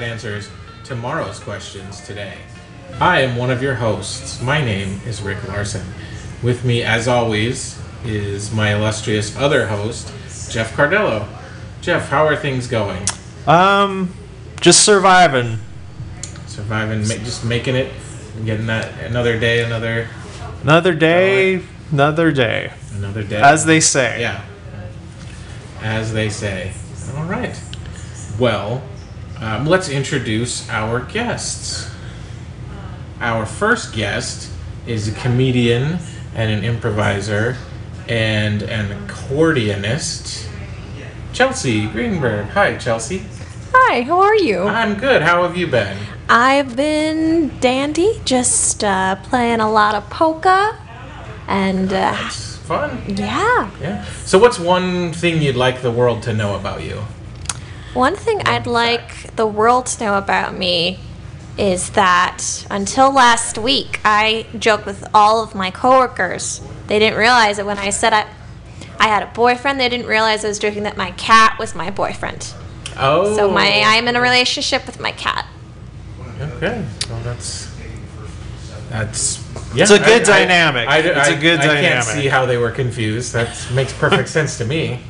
that answers tomorrow's questions today. I am one of your hosts. My name is Rick Larson. With me, as always, is my illustrious other host, Jeff Cardello. Jeff, how are things going? Um, just surviving. Surviving, ma- just making it, getting that another day, another Another day, another day. another day. As they say. Yeah. As they say. All right. Well, um, let's introduce our guests. Our first guest is a comedian and an improviser and an accordionist, Chelsea Greenberg. Hi, Chelsea. Hi, how are you? I'm good. How have you been? I've been dandy, just uh, playing a lot of polka, and uh, It's fun. yeah. Yeah. So, what's one thing you'd like the world to know about you? One thing I'd like the world to know about me is that until last week, I joked with all of my coworkers. They didn't realize it when I said I, I had a boyfriend. They didn't realize I was joking that my cat was my boyfriend. Oh. So my oh. I'm in a relationship with my cat. Okay. Well, that's that's yeah. It's a good dynamic. I, I, It's a I- good I can't see how they were confused. That makes perfect sense to me.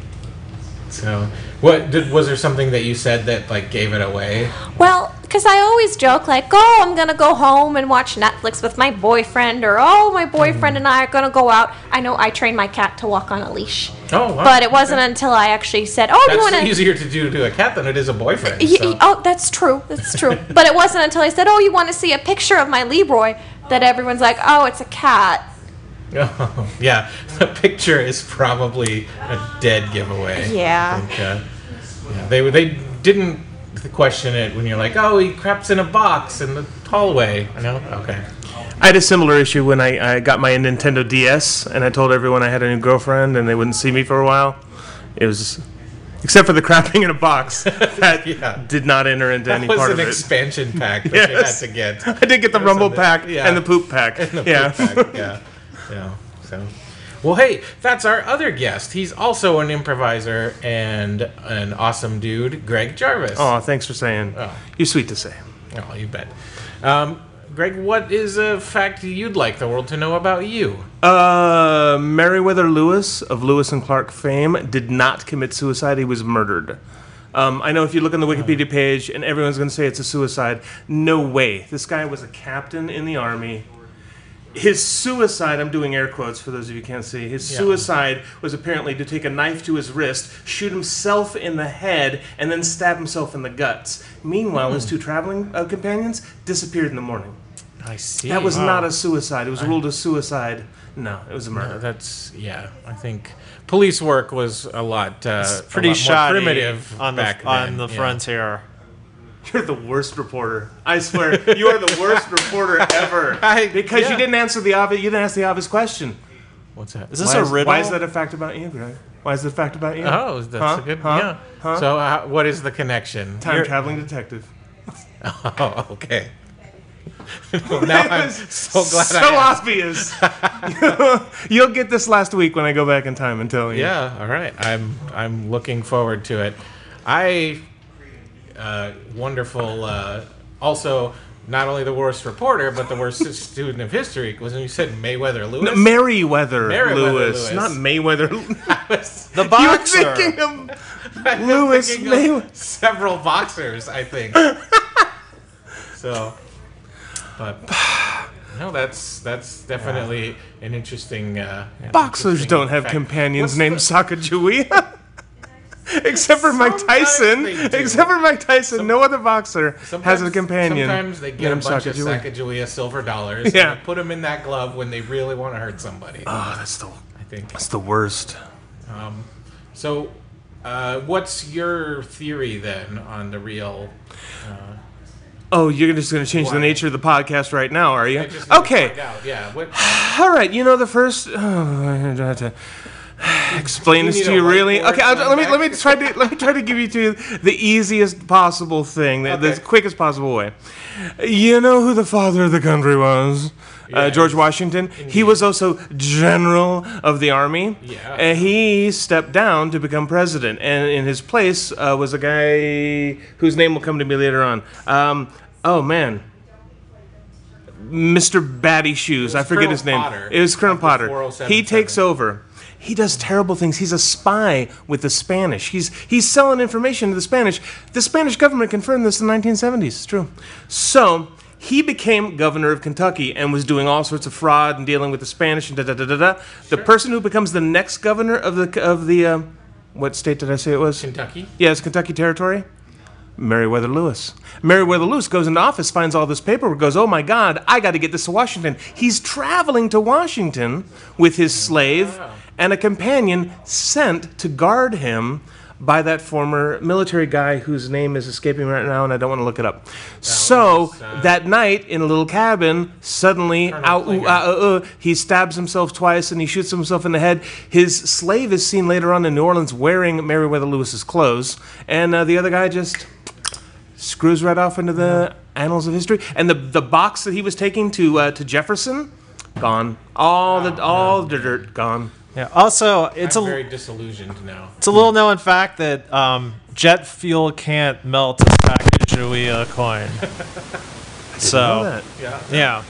So, what did was there something that you said that like gave it away? Well, because I always joke like, "Oh, I'm gonna go home and watch Netflix with my boyfriend," or "Oh, my boyfriend and I are gonna go out." I know I train my cat to walk on a leash, Oh, wow. but it wasn't until I actually said, "Oh, do you want to?" easier to do to a cat than it is a boyfriend. Y- so- Oh, that's true. That's true. but it wasn't until I said, "Oh, you want to see a picture of my Leroy?" that everyone's like, "Oh, it's a cat." Oh, yeah, the picture is probably a dead giveaway. Yeah. Think, uh, yeah, they they didn't question it when you're like, oh, he craps in a box in the hallway. I know. Okay. I had a similar issue when I, I got my Nintendo DS and I told everyone I had a new girlfriend and they wouldn't see me for a while. It was, except for the crapping in a box that Yeah. did not enter into That any part of it. was an expansion pack that Yes. you had to get. I did get the Rumble pack yeah. and the Poop pack. The yeah. poop pack, yeah. Yeah. So, well, hey, that's our other guest. He's also an improviser and an awesome dude, Greg Jarvis. Oh, thanks for saying. Oh. You're sweet to say. Oh, you bet. Um, Greg, what is a fact you'd like the world to know about you? Uh, Meriwether Lewis of Lewis and Clark fame did not commit suicide. He was murdered. Um, I know if you look on the Wikipedia page and everyone's going to say it's a suicide. No way. This guy was a captain in the army. His suicide, I'm doing air quotes for those of you who can't see, his Yeah. suicide was apparently to take a knife to his wrist, shoot himself in the head, and then stab himself in the guts. Meanwhile, his two traveling uh, companions disappeared in the morning. I see. That was not a suicide. It was ruled a suicide. No, it was a murder. that's yeah. I think police work was a lot uh, a Pretty lot more shoddy primitive on the back on then, the yeah. frontier. You're the worst reporter. I swear, you are the worst reporter ever. I- because yeah. you didn't answer the obvious. You didn't ask the obvious question. What's that? Is this why a is, riddle? Why is that a fact about you, Greg? Why is it a fact about you? Oh, that's Huh? a good. Huh? Yeah. Huh? So, uh, what is the connection? Time You're- traveling detective. Oh, okay. now I'm so glad so I asked. obvious. You'll get this last week when I go back in time and tell you. Yeah, all right. I'm I'm looking forward to it. I uh, wonderful. Uh, also, not only the worst reporter, but the worst student of history was when you said Mayweather Lewis. No, Meriwether, Meriwether Lewis, Lewis. not Mayweather. The boxer. you were thinking of Lewis thinking of several boxers, I think. so, but no, that's that's definitely an interesting. Uh, Boxers interesting don't have fact. companions What's named the- Sacagawea. Except for Mike Tyson. Except for Mike Tyson, no other boxer has a companion. Sometimes they get a bunch of Sacagawea. Silver dollars. Yeah. And put them in that glove when they really want to hurt somebody. Oh, that's the I think. that's the worst. Um, So, uh, what's your theory then on the real? Oh, you're just going to change the nature of the podcast right now, are you? I just need to Okay. Yeah. What, All right. You know the first. Oh, explain this to you really. Okay, I'll, let me let me try to let me try to give you to the easiest possible thing, the, the quickest possible way. You know who the father of the country was? Uh, Yes. George Washington. He was also general of the army. Yeah. And he stepped down to become president, and in his place uh, was a guy whose name will come to me later on. Um, oh man. Mr. Batty Shoes. I forget Colonel his name. Potter It was Colonel Potter. He takes over. He does terrible things. He's a spy with the Spanish. He's he's selling information to the Spanish. The Spanish government confirmed this in the 1970s. It's true. So he became governor of Kentucky and was doing all sorts of fraud and dealing with the Spanish and da da da da da. The person who becomes the next governor of the of the um, what state did I say it was? Kentucky. Yes, Kentucky Territory. Meriwether Lewis. Meriwether Lewis goes into office, finds all this paperwork, goes, Oh my God, I got to get this to Washington. He's traveling to Washington with his slave and a companion sent to guard him by that former military guy whose name is escaping me right now and I don't want to look it up. so was, uh, that night in a little cabin, suddenly, out, uh, uh, uh, he stabs himself twice and he shoots himself in the head. His slave is seen later on in New Orleans wearing Meriwether Lewis's clothes, and uh, the other guy just screws right off into the annals of history. And the the box that he was taking to uh, to Jefferson, gone. All the all the dirt gone. Yeah. Also, it's I'm a very disillusioned now. it's a little known fact that um, jet fuel can't melt a Sacagawea coin. Know so that. Yeah. yeah,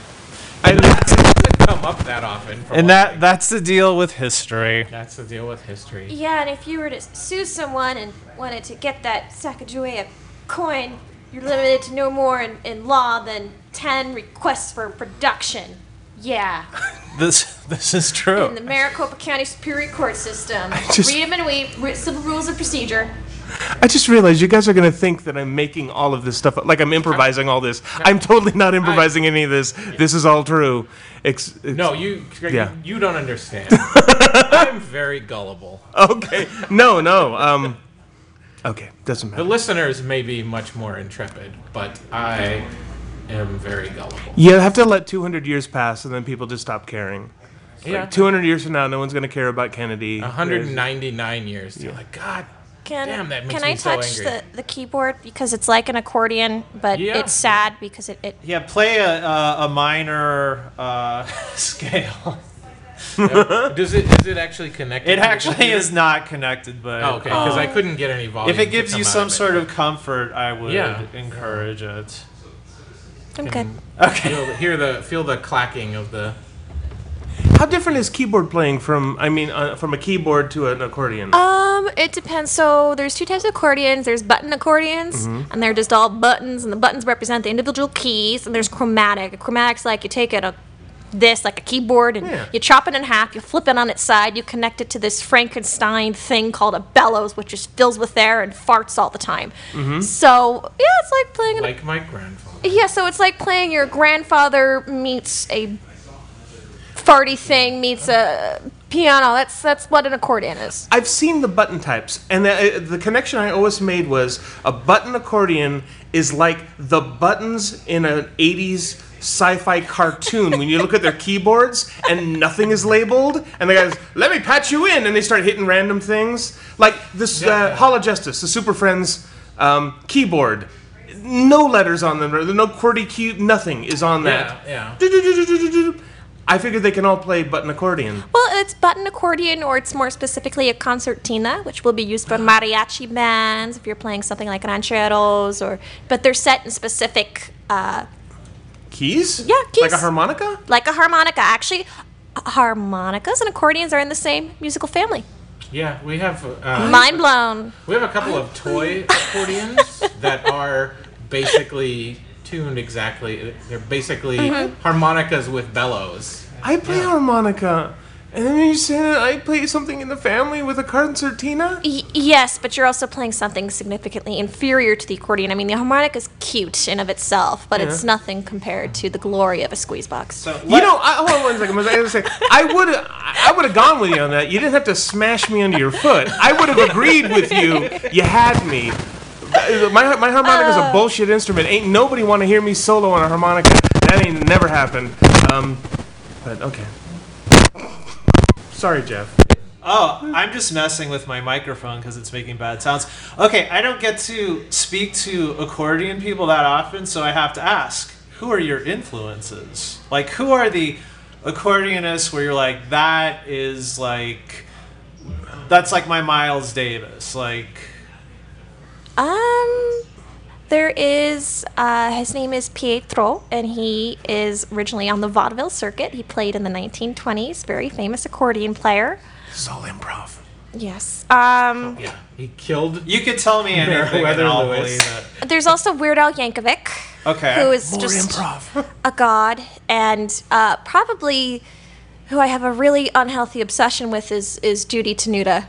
It doesn't come up that often. for and one that thing. that's the deal with history. that's the deal with history. Yeah, and if you were to sue someone and wanted to get that Sacagawea coin, you're limited to no more in, in law than 10 requests for production. Yeah, This this is true. in the Maricopa County Superior Court system. just- Read them and we re- civil rules of procedure. I just realized you guys are gonna think that I'm making all of this stuff up, like I'm improvising all this. I'm totally not improvising any of this. This is all true. Ex- ex- No, you Yeah. you don't understand. I'm very gullible. Okay. No, no. Um. Okay. Doesn't matter. The listeners may be much more intrepid, but I am very gullible. You have to let 200 years pass, and then people just stop caring. Yeah. Like 200 years from now, no one's gonna care about Kennedy. 199 years. You're like, God Can, damn, that makes can me I so touch angry. the, the keyboard because it's like an accordion, but Yeah. it's sad because it, it Yeah, play a a, a minor uh, scale. Does it is it actually connected? It to the actually computer? is not connected, but Oh, okay, because I couldn't get any volume. if it to gives come you out some it. sort of comfort, I would Yeah. encourage it. I'm good. Okay. feel the, hear the feel the clacking of the. How different is keyboard playing from? I mean, uh, from a keyboard to an accordion. Um, it depends. So there's two types of accordions. There's button accordions, Mm-hmm. and they're just all buttons, and the buttons represent the individual keys. And there's chromatic. Chromatic's like you take it a this like a keyboard and Yeah. you chop it in half, you flip it on its side, you connect it to this Frankenstein thing called a bellows, which just fills with air and farts all the time. Mm-hmm. So yeah, it's like playing Like my grandfather. yeah, so it's like playing your grandfather meets a farty thing meets a piano. That's that's what an accordion is. I've seen the button types, and the, uh, the connection I always made was a button accordion is like the buttons in an 80s sci-fi cartoon when you look at their keyboards and nothing is labeled and the guys let me patch you in and they start hitting random things. Like this Yeah, uh, yeah. hall of justice the super friends um, keyboard. No letters on them no QWERTY key nothing is on that. Yeah, yeah. I figured they can all play button accordion. Well, it's button accordion, or it's more specifically a concertina, which will be used for mariachi bands if you're playing something like rancheros, or but they're set in specific, uh, keys Yeah, keys. like a harmonica like a harmonica. Actually, harmonicas and accordions are in the same musical family. Yeah, we have uh, Mind blown. we have a couple of toy accordions that are basically tuned exactly. They're basically Mm-hmm. harmonicas with bellows. I play Yeah. harmonica. And then you said I play something in the family with a concertina? Y- yes, but you're also playing something significantly inferior to the accordion. I mean, the harmonica is cute in of itself, but it's nothing compared to the glory of a squeeze box. So You know, I, hold on one second. I was say, I would have, I would have gone with you on that. You didn't have to smash me under your foot. I would have agreed with you. You had me. My my harmonica is a bullshit instrument. Ain't nobody want to hear me solo on a harmonica. That ain't never happened. Um, but okay. Sorry, Jeff. Oh, I'm just messing with my microphone because it's making bad sounds. Okay, I don't get to speak to accordion people that often, so I have to ask who are your influences? Like, who are the accordionists where you're like, that is like, that's like my Miles Davis? Like, Um, there is. Uh, his name is Pietro, and he is originally on the vaudeville circuit. He played in the 1920s. Very famous accordion player. It's all improv. Yes. Um, Yeah, he killed. you could tell me anything and Meriwether I'll Lewis. believe it. there's also Weird Al Yankovic, Okay. who is More just improv. a god, and uh, probably who I have a really unhealthy obsession with is is Judy Tenuta.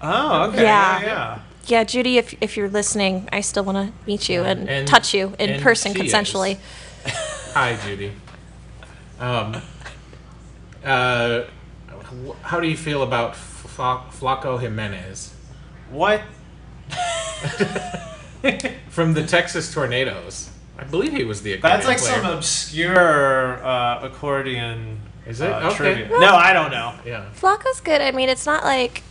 Oh, okay. Yeah. Yeah, yeah. Yeah, Judy, if, if you're listening, I still want to meet you and, And- touch you in and person she is. consensually. Hi, Judy. Um, uh, wh- how do you feel about Fla- Flaco Jimenez What? from the Texas Tornados? I believe he was the That's like player. some obscure uh, accordion. Is it? uh, Okay. trivia. No, I don't know. Yeah. Flaco's good. I mean, it's not like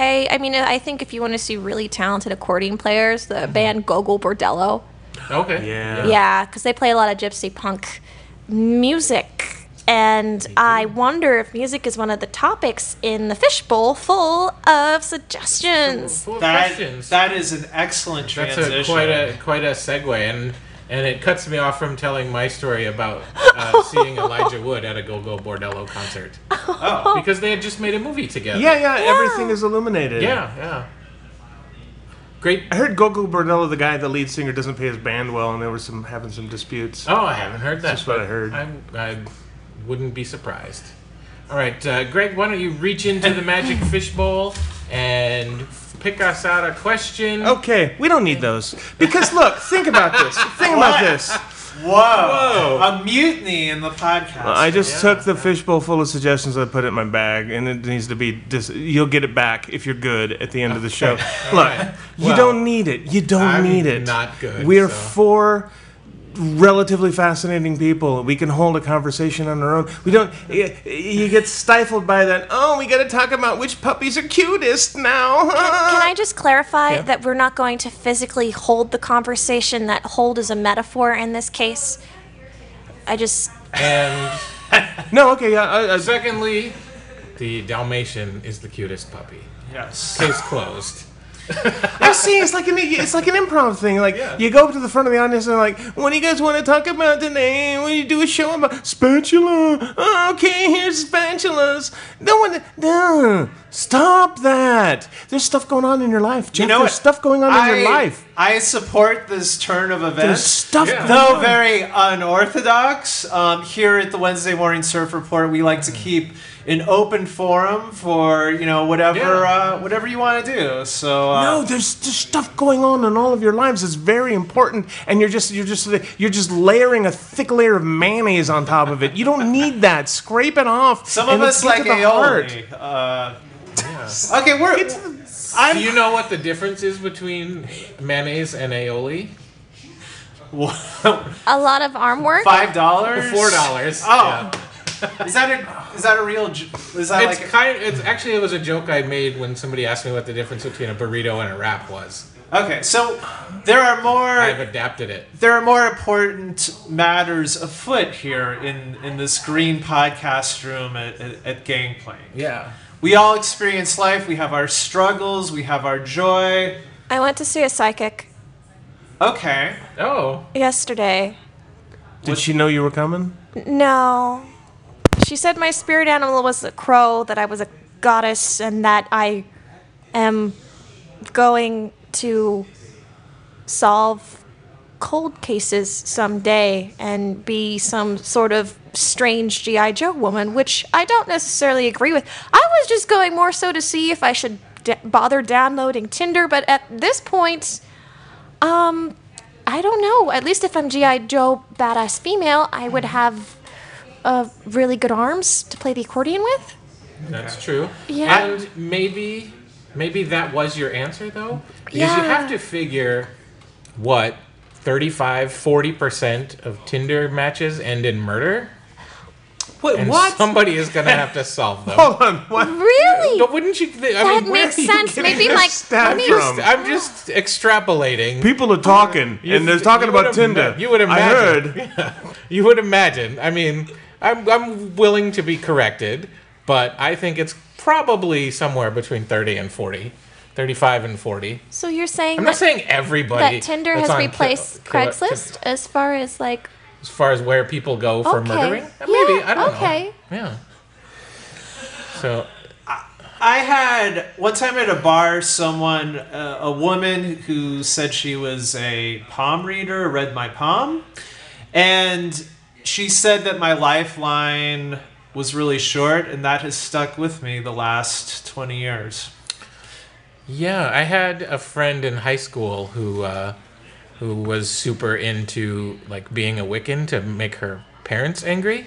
I. I mean, I think if you want to see really talented accordion players, the mm-hmm. band Gogol Bordello. Okay. Yeah. Yeah, because they play a lot of gypsy punk music. And I wonder if music is one of the topics in the fishbowl full of suggestions. Full of That questions. that is an excellent That's transition. a, quite a quite a segue, and and it cuts me off from telling my story about uh, seeing Elijah Wood at a Gogol Bordello concert oh. because they had just made a movie together. Yeah, yeah, everything is illuminated. yeah, yeah. Great. I heard Gogol Bordello, the guy, the lead singer, doesn't pay his band well, and there was some having some disputes. Oh, I haven't heard that. That's what I heard. I'm, I wouldn't be surprised. All right, uh, Greg, why don't you reach into the magic fishbowl and pick us out a question? Okay, we don't need those because look, think about this. Think about this. Whoa. Whoa. A mutiny in the podcast. I just Yeah. took the fishbowl full of suggestions I put it in my bag, and it needs to be. Dis- you'll get it back if you're good at the end of the show. Look, right. you Well, don't need it. You don't I'm need it. not good, We're so. four relatively fascinating people. We can hold a conversation on our own. We don't. y- You get stifled by that. Oh, we got to talk about which puppies are cutest now. Can I just clarify Yeah. that we're not going to physically hold the conversation, that hold is a metaphor in this case? I just. And no, okay. Yeah. I, I, secondly, the Dalmatian is the cutest puppy. yes. Case closed. I see. It's like an it's like an improv thing. Like Yeah. you go up to the front of the audience and like, what do you guys want to talk about today? Do you do a show about spatula? Oh, okay, here's spatulas. No one, no, stop that. There's stuff going on in your life. Jeff, You know there's what? stuff going on in I, your life. I support this turn of events. stuff. Yeah. Though on. very unorthodox, um, here at the Wednesday Morning Surf Report, we like to keep an open forum for you know whatever Yeah. uh, whatever you want to do. So uh, No, there's just stuff going on in all of your lives. It's very important, and you're just you're just you're just layering a thick layer of mayonnaise on top of it. You don't need that. Scrape it off. some of let's like to the heart. aioli. Uh, Yeah. okay, we're. Do I'm you know what the difference is between mayonnaise and aioli? A lot of arm work? five dollars. Four dollars. Oh. Is that a is that a real? Is that It's like? a- kind. It's actually it was a joke I made when somebody asked me what the difference between a burrito and a wrap was. okay, so there are more. I've adapted it. there are more important matters afoot here in, in this green podcast room at, at, at Gangplank. Yeah. We all experience life. We have our struggles. We have our joy. I went to see a psychic Okay. Oh. yesterday. Did she know you were coming? No. She said my spirit animal was a crow, that I was a goddess, and that I am going to solve cold cases someday and be some sort of strange G.I. Joe woman, which I don't necessarily agree with. I was just going more so to see if I should d- bother downloading Tinder, but at this point, um, I don't know. At least if I'm G.I. Joe badass female, I would have uh, really good arms to play the accordion with. That's true. Yeah. And maybe maybe that was your answer though? Because you have to figure what 35 40% of Tinder matches end in murder. Wait, and what? somebody is going to have to solve them. Hold on. What? Really? But wouldn't you? Think, I that mean, makes sense. Maybe like stat me, from. I'm just extrapolating. People are talking, You- and they're talking you would about ima- Tinder. You would I imagine. heard. you would imagine. I mean, I'm I'm willing to be corrected, but I think it's probably somewhere between 30 and 40, 35 and 40. So you're saying I'm that, not saying everybody. that Tinder has replaced Craigslist as far as like as far as where people go for okay. murdering. Yeah, Maybe I don't okay. know. Yeah. So I had one time at a bar, someone, uh, a woman who said she was a palm reader, read my palm, and she said that my lifeline was really short, and that has stuck with me the last 20 years. Yeah, I had a friend in high school who uh, who was super into like being a Wiccan to make her parents angry,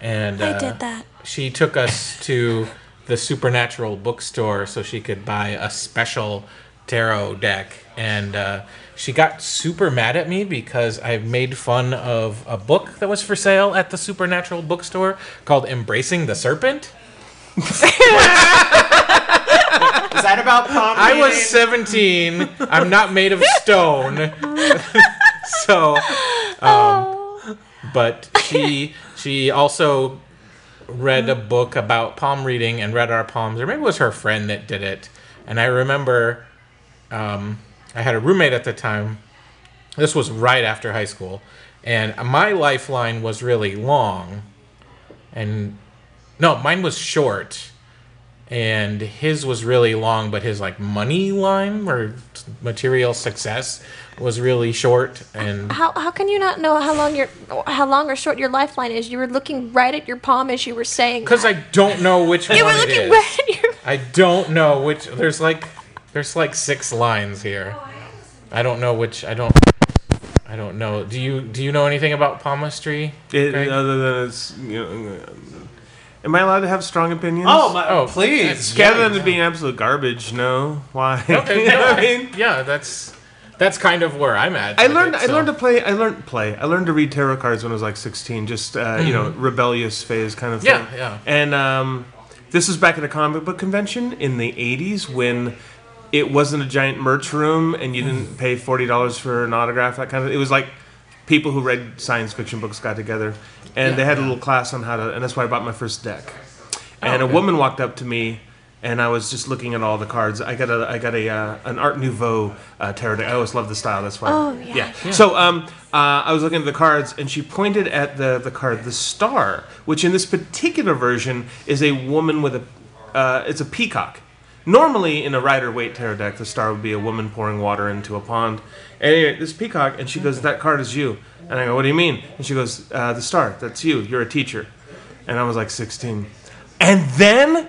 and I uh, did that. She took us to the supernatural bookstore so she could buy a special tarot deck, and uh, she got super mad at me because I made fun of a book that was for sale at the supernatural bookstore called "Embracing the Serpent." That about palm I was 17. I'm not made of stone. so, um, but she she also read a book about palm reading and read our palms, or maybe it was her friend that did it. And I remember um, I had a roommate at the time. This was right after high school, and my lifeline was really long, and no, mine was short and his was really long, but his like money line or material success was really short. And How, how can you not know how long your how long or short your lifeline is? You were looking right at your palm as you were saying. because. I don't know which you were one it looking is, right at your. I don't know which. There's like there's like six lines here. I don't know which. I don't. I don't know. Do you do you know anything about palmistry? It, Other than it's, you know, am I allowed to have strong opinions? Oh, my, Oh, please. yeah. Rather than it being absolute garbage, no. Why? Okay, You know no, what I mean? yeah, that's that's kind of where I'm at. I learned. it, I learned to play. I learned play. I learned to read tarot cards when I was like sixteen. Just uh, you know, rebellious phase kind of thing. Mm-hmm. Yeah, yeah. And um, this was back at a comic book convention in the '80s when it wasn't a giant merch room and you Mm. didn't pay forty dollars for an autograph. That kind of. It was like people who read science fiction books got together and Yeah, they had a little class on how to. And that's why I bought my first deck. And okay. a woman walked up to me. And I was just looking at all the cards. I got a, I got a, uh, an Art Nouveau uh, tarot deck. I always love the style. That's why. Oh, yeah. So um, uh, I was looking at the cards, and she pointed at the the card, the star, which in this particular version is a woman with a, uh, it's a peacock. Normally, in a Rider-Waite tarot deck, the star would be a woman pouring water into a pond. Anyway, this peacock, and she goes, "That card is you." And I go, "What do you mean?" And she goes, uh, "The star, that's you. You're a teacher." And I was like 16, and then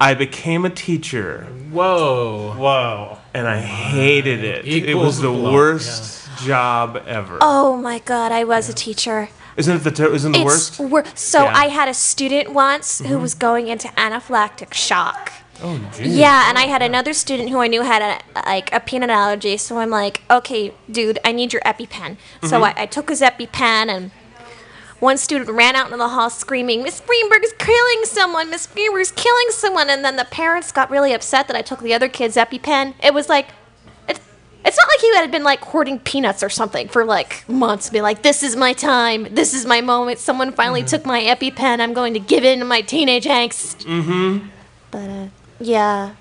I became a teacher, Whoa. Whoa. and I hated it. it was the blow, worst job ever. Oh my god, I was a teacher. Isn't it the ter- isn't the It's worst? wor- so Yeah. Mm-hmm. I had a student once who was going into anaphylactic shock. Oh, geez. Yeah, and I had another student who I knew had a, like a peanut allergy. So I'm like, okay, dude, I need your EpiPen. So I, I took his EpiPen, and one student ran out into the hall screaming, "Miss Greenberg is killing someone! Miss Greenberg is killing someone!" And then the parents got really upset that I took the other kid's EpiPen. It was like, it's it's not like he had been like hoarding peanuts or something for like months. Be like, this is my time. This is my moment. Someone finally took my EpiPen. I'm going to give in to my teenage angst. Mm-hmm. But uh, yeah.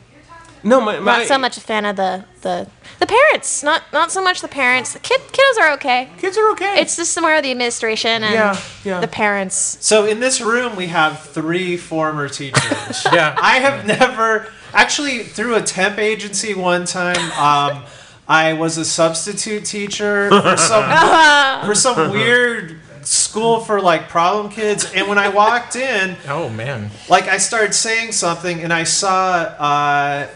No, my, my Not so much a fan of the the the parents. Not not so much the parents. The kid kiddos are okay. kids are okay. It's just more of the administration and Yeah, yeah. the parents. So in this room, we have three former teachers. Yeah. I have never actually through a temp agency one time. Um, I was a substitute teacher for some for some weird school for like problem kids, and when I walked in, Oh man. like I started saying something, and I saw uh,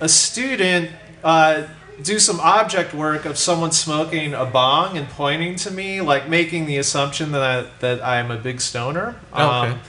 a student uh, do some object work of someone smoking a bong and pointing to me, like making the assumption that I, that I'm a big stoner. Oh, okay. Um,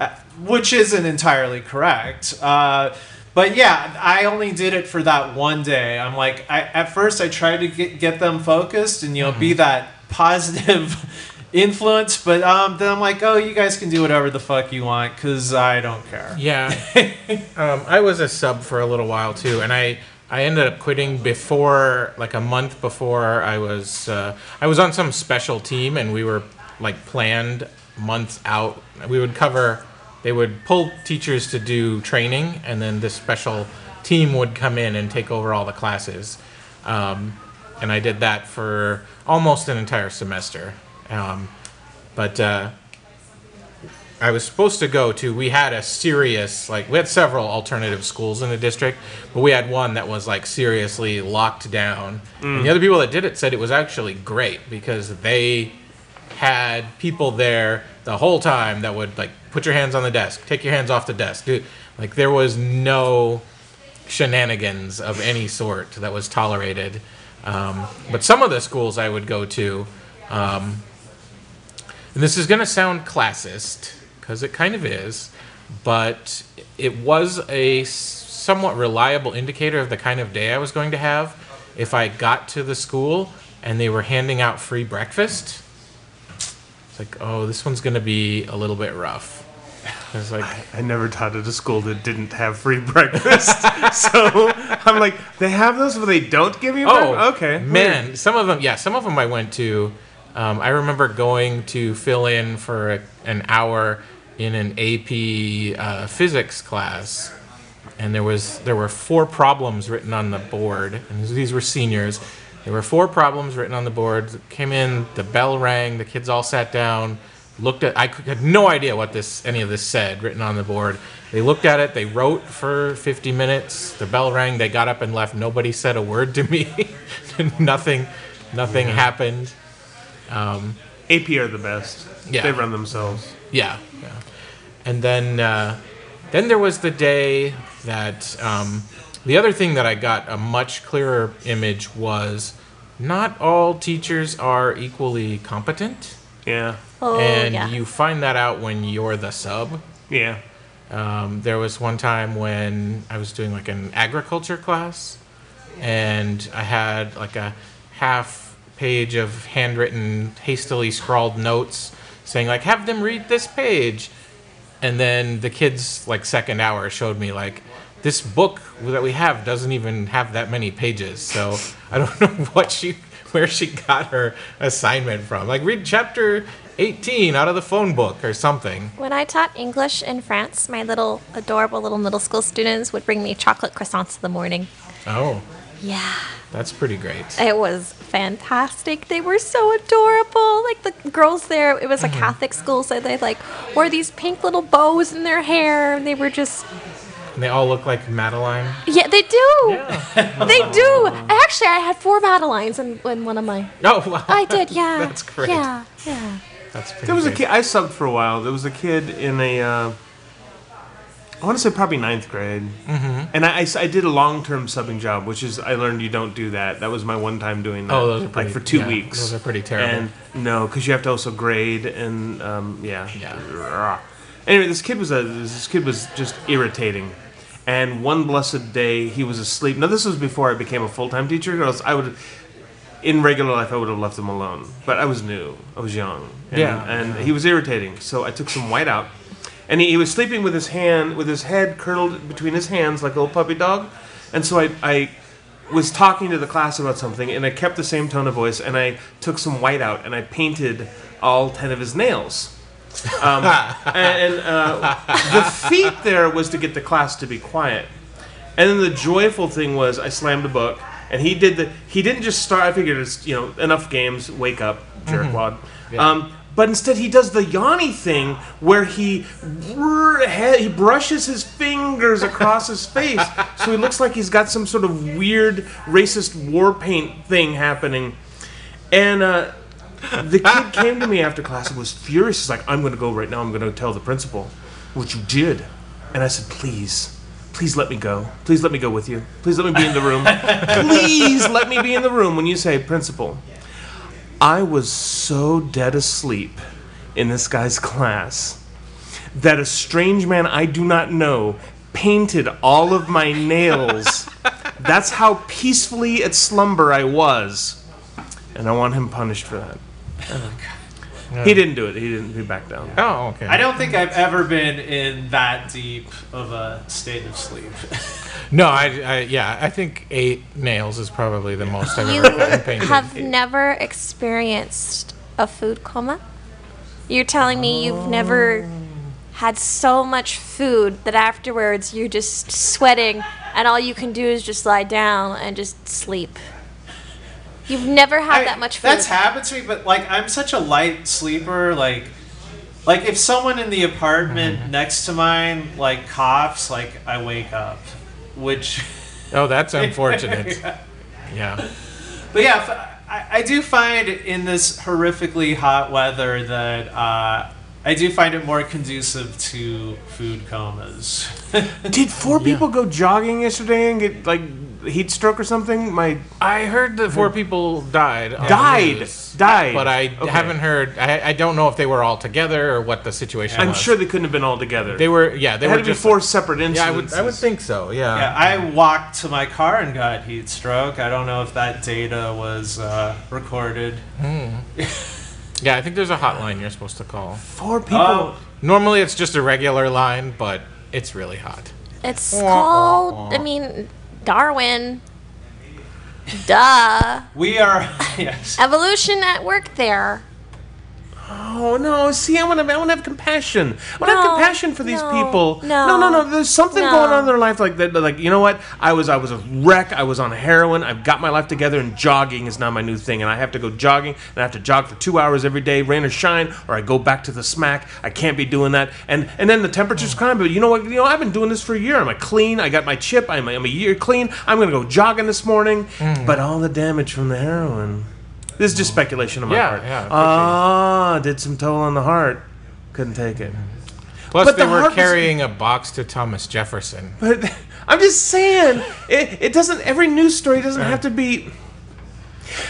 uh, which isn't entirely correct. Uh, but yeah, I only did it for that one day. I'm like, I, at first I tried to get, get them focused and you know be that positive influence, but um, then I'm like, oh, you guys can do whatever the fuck you want because I don't care. Yeah, um, I was a sub for a little while too, and I I ended up quitting before like a month before I was uh, I was on some special team, and we were like planned months out. We would cover. They would pull teachers to do training, and then this special team would come in and take over all the classes. Um, and I did that for almost an entire semester. Um, but uh, I was supposed to go to. We had a serious like we had several alternative schools in the district, but we had one that was like seriously locked down. And the other people that did it said it was actually great because they had people there the whole time that would like put your hands on the desk, take your hands off the desk, dude. Like there was no shenanigans of any sort that was tolerated. Um, but some of the schools I would go to, um, and this is going to sound classist because it kind of is, but it was a somewhat reliable indicator of the kind of day I was going to have if I got to the school and they were handing out free breakfast. It's like, oh, this one's going to be a little bit rough. I was like, I never taught at a school that didn't have free breakfast. so I'm like, they have those, but they don't give you Oh, breakfast? Okay. Man, some of them, yeah, some of them I went to. Um, I remember going to fill in for a, an hour in an AP uh, physics class, and there was there were four problems written on the board, and these were seniors. There were four problems written on the board. Came in, the bell rang, the kids all sat down, looked at. I had no idea what this any of this said written on the board. They looked at it. They wrote for 50 minutes. The bell rang. They got up and left. Nobody said a word to me. nothing, nothing happened. AP are the best. Yeah. They run themselves. Yeah, yeah. And then, uh, then there was the day that um, the other thing that I got a much clearer image was not all teachers are equally competent, Yeah. Oh, and yeah. you find that out when you're the sub. Yeah. Um, there was one time when I was doing like an agriculture class, and I had like a half page of handwritten, hastily scrawled notes saying like, "Have them read this page," and then the kids like second hour showed me like. This book that we have doesn't even have that many pages, so I don't know what she, where she got her assignment from. Like, read chapter 18 out of the phone book or something. When I taught English in France, my little adorable little middle school students would bring me chocolate croissants in the morning. Oh, Yeah. that's pretty great. It was fantastic. They were so adorable. Like the girls there, it was a Catholic school, so they like wore these pink little bows in their hair. and They were just And they all look like Madeline. yeah, they do. They do. Actually, I had four Madelines in, in one of my. Oh, wow. I did, yeah. That's great. Yeah, yeah. That's pretty There was a kid, I subbed for a while. There was a kid in a, uh, I want to say probably ninth grade. Mm-hmm. And I, I I did a long term subbing job, which is, I learned you don't do that. That was my one time doing that. Oh, those are pretty- Like for two yeah, weeks. those are pretty terrible. And no, because you have to also grade and, um, yeah. Yeah. Anyway, this kid was a, this kid was just irritating. And one blessed day, he was asleep. Now, this was before I became a full time teacher. Or else I would, in regular life, I would have left him alone. But I was new. I was young. And, Yeah. And he was irritating. So I took some white out. And he, he was sleeping with his hand, with his head curled between his hands like a little puppy dog. And so I, I was talking to the class about something, and I kept the same tone of voice, and I took some white out, and I painted all 10 of his nails. Um, and uh, the feat there was to get the class to be quiet. And then the joyful thing was I slammed a book, and he did the. He didn't just start. I figured it's you know enough games. Wake up, jerkwad. Um, but instead, he does the Yanni thing where he he brushes his fingers across his face, so he looks like he's got some sort of weird racist war paint thing happening. And uh, the kid came to me after class and was furious. He's like, I'm going to go right now. I'm going to tell the principal what you did. And I said, please, please let me go. Please let me go with you. Please let me be in the room. please let me be in the room when you say, principal. I was so dead asleep in this guy's class that a strange man I do not know painted all of my nails. That's how peacefully at slumber I was. And I want him punished for that. Oh, He didn't do it. He didn't. He backed down. Oh, okay. I don't think I've ever been in that deep of a state of sleep. No, I, I yeah, I think eight nails is probably the most I've You ever gotten painted. have never experienced a food coma? You're telling me you've never had so much food that afterwards you're just sweating and all you can do is just lie down and just sleep. You've never had I- that much food. That's happened to me, but like I'm such a light sleeper. Like, like if someone in the apartment Mm-hmm. next to mine like coughs, like I wake up, which. Oh, that's unfortunate. yeah. But yeah, I do find in this horrifically hot weather that uh, I do find it more conducive to food comas. Did four people go jogging yesterday and get like heat stroke or something? My I heard that four people died. on the died, news, died. But I Okay. haven't heard. I, I don't know if they were all together or what the situation I'm was. sure they couldn't have been all together. they were. Yeah, they It were had to be just four separate incidents. Yeah, I would. incidents. I would think so. Yeah. yeah, I walked to my car and got heat stroke. I don't know if that data was uh, recorded. Yeah, I think there's a hotline you're supposed to call. Four people. Oh, Normally, it's just a regular line, but it's really hot. It's called, I mean, Darwin. Duh. we are. yes. Evolution at work there. Oh no! See, I want to. I want to have compassion. I want to have No, compassion for these no, people. no, no, no, no. There's something no. going on in their life like that. Like you know what? I was. I was a wreck. I was on heroin. I've got my life together, and jogging is now my new thing. And I have to go jogging, and I have to jog for two hours every day, rain or shine, or I go back to the smack. I can't be doing that. And and then the temperature's mm. climbing. But you know what? You know I've been doing this for a year. I'm a clean. I got my chip. I'm a, I'm a year clean. I'm gonna go jogging this morning. Mm. But all the damage from the heroin. This is just speculation on my Yeah, part. yeah, it could be. Ah, did some toll on the heart. Couldn't take it. Plus, But they the were carrying a box to Thomas Jefferson. But I'm just saying, it, it doesn't. Every news story doesn't have to be.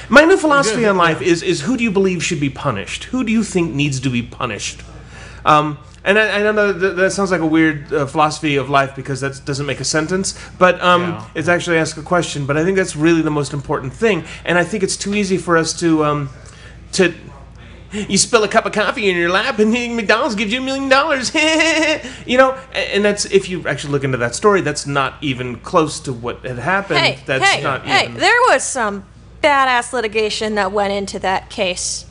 My new philosophy on life is is who do you believe should be punished? Who do you think needs to be punished? Um, and I, I don't know that, that sounds like a weird uh, philosophy of life because that doesn't make a sentence, but um, Yeah. it's actually ask a question. But I think that's really the most important thing, and I think it's too easy for us to um, to you spill a cup of coffee in your lap and McDonald's gives you a million dollars. you know, and that's if you actually look into that story, that's not even close to what had happened. Hey, that's hey, not hey, even. there was some badass litigation that went into that case.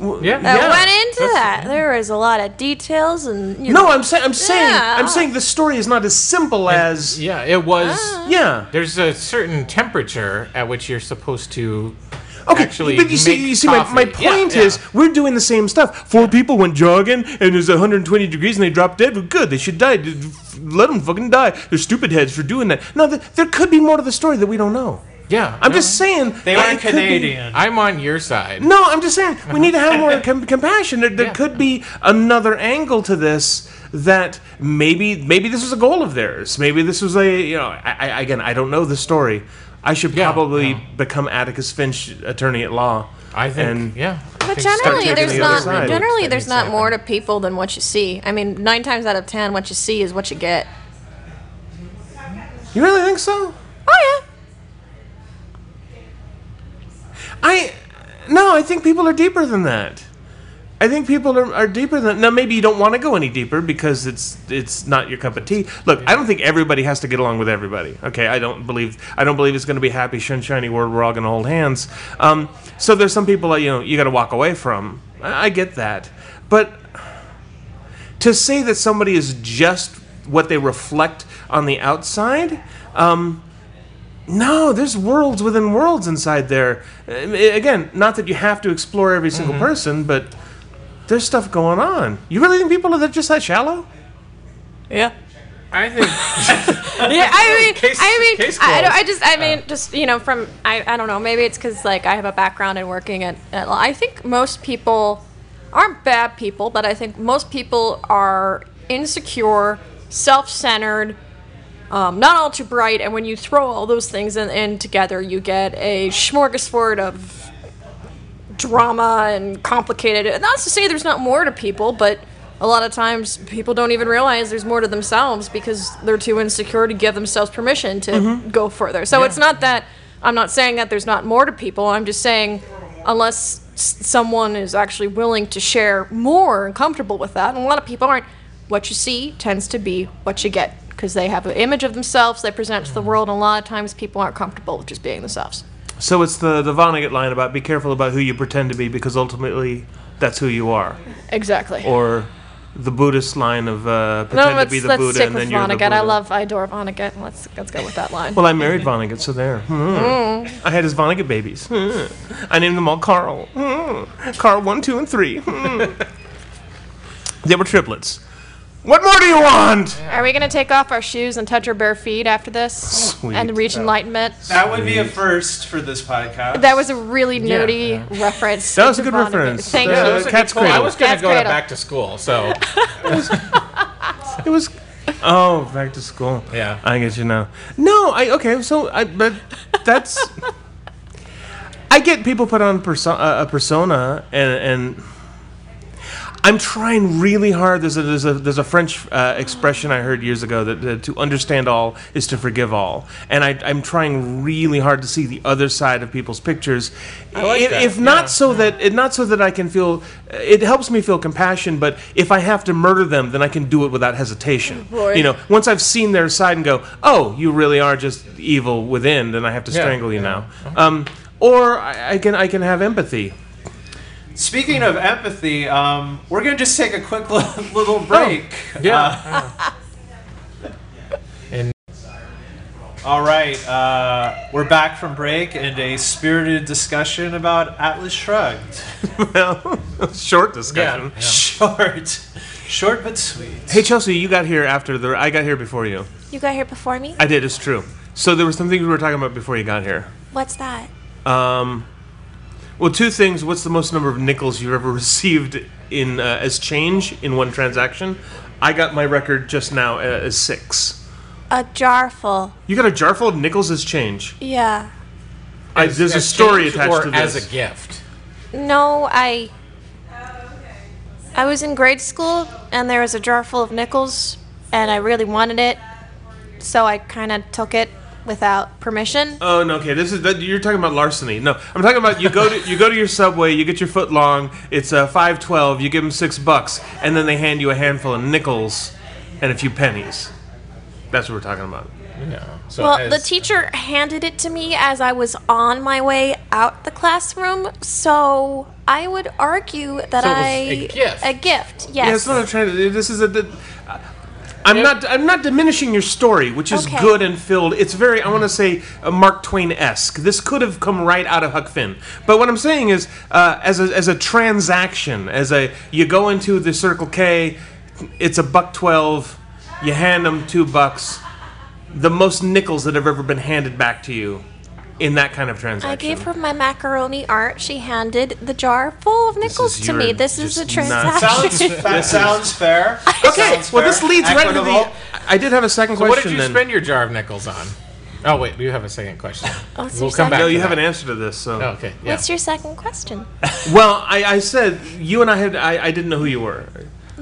Yeah. That Yeah, went into that's- that. There was a lot of details and you no, I'm saying I'm saying Yeah. I'm saying the story is not as simple as Yeah, it was. Ah. yeah. There's a certain temperature at which you're supposed to Okay, actually but you see, you see, my, my coffee. Yeah, point yeah. is, we're doing the same stuff. Four people went jogging, and there's 120 degrees, and they dropped dead. Well, good, they should die. Let them fucking die. They're stupid heads for doing that. No, th- there could be more to the story that we don't know. Yeah, I'm no, just saying They it weren't be- Canadian. I'm on your side. No, I'm just saying we need to have more com- compassion. There, there Yeah. could be another angle to this that maybe maybe this was a goal of theirs. Maybe this was a you know I, I, again I don't know the story. I should Yeah, probably yeah. become Atticus Finch, attorney at law. I think. And- yeah. But generally, there's the not. Generally, there's not to more to people than what you see. I mean, nine times out of ten, what you see is what you get. You really think so? Oh I no, I think people are deeper than that. I think people are, are deeper than now. Maybe you don't want to go any deeper because it's it's not your cup of tea. Look, I don't think everybody has to get along with everybody. Okay, I don't believe I don't believe it's going to be happy, sunshiny world. We're all going to hold hands. Um, so there's some people that you know you got to walk away from. I, I get that, but to say that somebody is just what they reflect on the outside. Um, no, there's worlds within worlds inside there. Uh, Again, not that you have to explore every single Mm-hmm. person, but there's stuff going on. You really think people are that just that shallow? yeah. I think. Yeah, I mean, Case- I mean, case I, don't- I just, I mean, just you know, from I, I don't know, maybe it's because like I have a background in working at, at. I think most people aren't bad people, but I think most people are insecure, self-centered, um, not all too bright, and when you throw all those things in, in together, you get a smorgasbord of drama and complicated. and Not to say there's not more to people, but a lot of times people don't even realize there's more to themselves because they're too insecure to give themselves permission to go further. So it's not that I'm not saying that there's not more to people. I'm just saying unless someone is actually willing to share more and comfortable with that, and a lot of people aren't. What you see tends to be what you get because they have an image of themselves they present to the world, and a lot of times people aren't comfortable with just being themselves. So it's the the Vonnegut line about be careful about who you pretend to be because ultimately that's who you are, Exactly. or the Buddhist line of uh, no, to be the let's Buddha stick and with then you're the Vonnegut. Buddha. I love, I adore Vonnegut. Let's let's go with that line. Well, I married Vonnegut, so there. Hmm. I had his Vonnegut babies. Hmm. I named them all Carl. Hmm. Carl one, two, and three. Hmm. they were triplets. What more do you want? Are we gonna take off our shoes and touch our bare feet after this Sweet. and reach enlightenment? That would be a first for this podcast. That was a really nerdy reference. That was a good Vonnegut. reference. Thank Uh, you. That was a Cat's good call. I Cradle. was going Cat's to go to Cradle. back to school, so It was. Oh, back to school. Yeah. I get you now. No, I okay. So, I but that's. I get people put on perso- uh, a persona, and and I'm trying really hard. There's a there's a there's a French uh, expression I heard years ago that, that to understand all is to forgive all, and I, I'm trying really hard to see the other side of people's pictures. like if, if not yeah. so that it not so that I can feel it helps me feel compassion, but if I have to murder them, then I can do it without hesitation. Boy. You know, once I've seen their side and go, oh, you really are just evil within, then I have to Yeah, strangle you yeah. now. Um, or I, I can I can have empathy. Speaking of empathy, um, we're gonna just take a quick li- little break. yeah. and All right, uh, we're back from break and a spirited discussion about Atlas Shrugged. well, short discussion. yeah. Short, short but sweet. Hey Chelsea, you got here after the. I got here before you. You got here before me? I did. It's true. So there were some things we were talking about before you got here. What's that? Um, well, two things. What's the most number of nickels you've ever received in uh, as change in one transaction? I got my record just now uh, as six. A jar full. You got a jar full of nickels as change. Yeah. I, as- there's a as story change attached or to this. as a gift. No, I. I was in grade school and there was a jar full of nickels and I really wanted it, so I kind of took it without permission. Oh no, okay. This is that, you're talking about larceny. No, I'm talking about you go to you go to your subway, you get your foot long. It's uh, five twelve. You give them six bucks, and then they hand you a handful of nickels and a few pennies. That's what we're talking about. Yeah. So Well, as, the teacher handed it to me as I was on my way out the classroom, so I would argue that So it was I a gift. a gift. Yes. Yeah, it's not a trying to. This is a. I'm not. I'm not diminishing your story, which is Okay. good and filled. It's very. I want to say uh, Mark Twain esque. This could have come right out of Huck Finn. But what I'm saying is, uh, as a as a transaction, as a you go into the Circle K, it's a buck twelve. You hand them two bucks. The most nickels that have ever been handed back to you, in that kind of transaction. I gave her my macaroni art. She handed the jar full of nickels to me. This is a transaction. Sounds that sounds fair. Okay, Sounds well, fair. this leads right into the. I did have a second so what did you then. spend your jar of nickels on? Oh wait, you have a second question. Oh, we'll your come back. No, to you that. have an answer to this. So, Oh, okay. Yeah. What's your second question? well, I, I said you and I had. I, I didn't know who you were.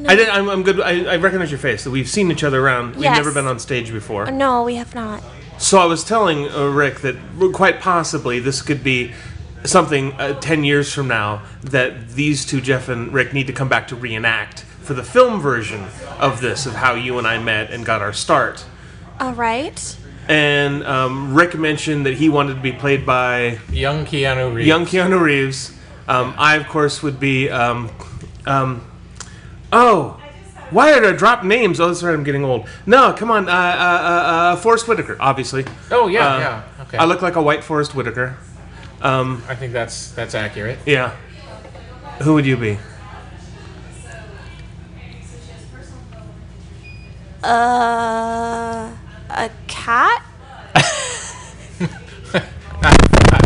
I did. I'm, I'm good. I, I recognize your face. That we've seen each other around. We've never been on stage before. No, we have not. So I was telling uh, Rick that quite possibly this could be something uh, ten years from now that these two, Jeff and Rick, need to come back to reenact for the film version of this of how you and I met and got our start. All right. And um, Rick mentioned that he wanted to be played by Young Keanu Reeves. young Keanu Reeves. Um, I, of course, would be. Um, um, oh, why did I drop names? Oh, that's right. I'm getting old. No, come on. Uh, uh, uh, uh, Forest Whitaker, obviously. Oh yeah, Uh, yeah. Okay. I look like a white Forest Whitaker. Um, I think that's that's accurate. yeah. Who would you be? Uh, a cat?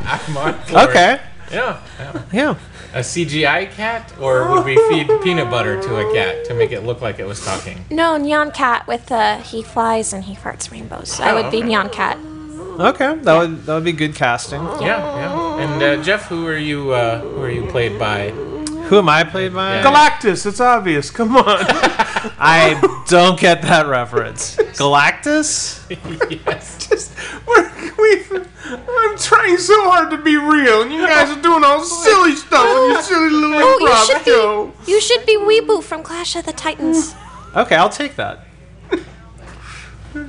I'm on. Okay. Yeah, yeah. Yeah. A CGI cat, or would we feed peanut butter to a cat to make it look like it was talking? No, Neon Cat with uh, he flies and he farts rainbows. I would be. Neon Cat. Okay. That would that would be good casting. Yeah, yeah. And uh, Jeff, who are you? Uh, who are you played by? Who am I played by? Yeah. Galactus. It's obvious. Come on. I don't get that reference. Galactus? yes. Just, we're, we I'm trying so hard to be real, and you guys are doing all silly stuff with your silly little Oh, you improv should show. be. You should be Weebu from Clash of the Titans. Okay, I'll take that. All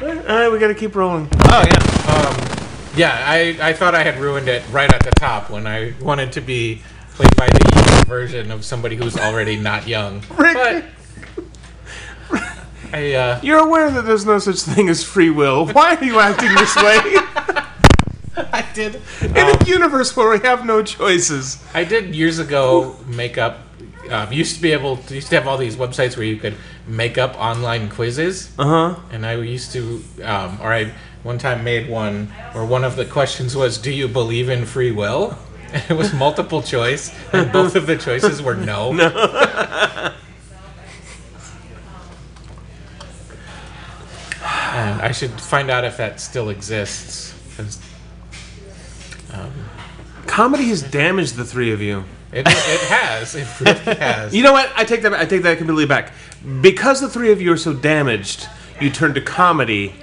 right, we got to keep rolling. Oh, yeah. Um, Yeah, I, I thought I had ruined it right at the top when I wanted to be played by the young version of somebody who's already not young. Rick. But I uh, You're aware that there's no such thing as free will. Why are you acting this way? I did In a universe where we have no choices. I did years ago make up. Um, used to be able to used to have all these websites where you could make up online quizzes. Uh huh. And I used to, um, or I one time made one where one of the questions was, "Do you believe in free will?" And it was multiple choice, and both of the choices were no. and I should find out if that still exists. 'cause um, Comedy has damaged the three of you. It, it has. It really has. You know what? I take that. I take that completely back. Because the three of you are so damaged, you turn to comedy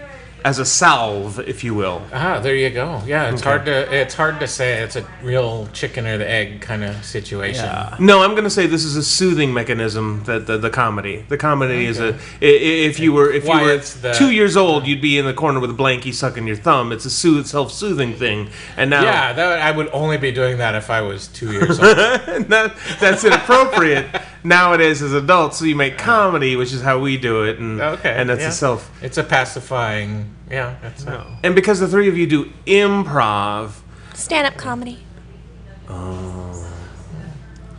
as a salve, if you will. Ah, there you go. Yeah, it's hard to it's hard to say. It's a real chicken or the egg kind of situation. Yeah. No, I'm going to say this is a soothing mechanism. That the, the comedy, the comedy is a If you were if Why you were the- two years old, you'd be in the corner with a blankie sucking your thumb. It's a soothe, self-soothing thing. And now, Yeah, that, I would only be doing that if I was two years old. that, that's inappropriate nowadays as adults. So you make comedy, which is how we do it, and Okay, and that's yeah. a self. It's a pacifying. Yeah, that's no. And because the three of you do improv, Stand up comedy. Oh.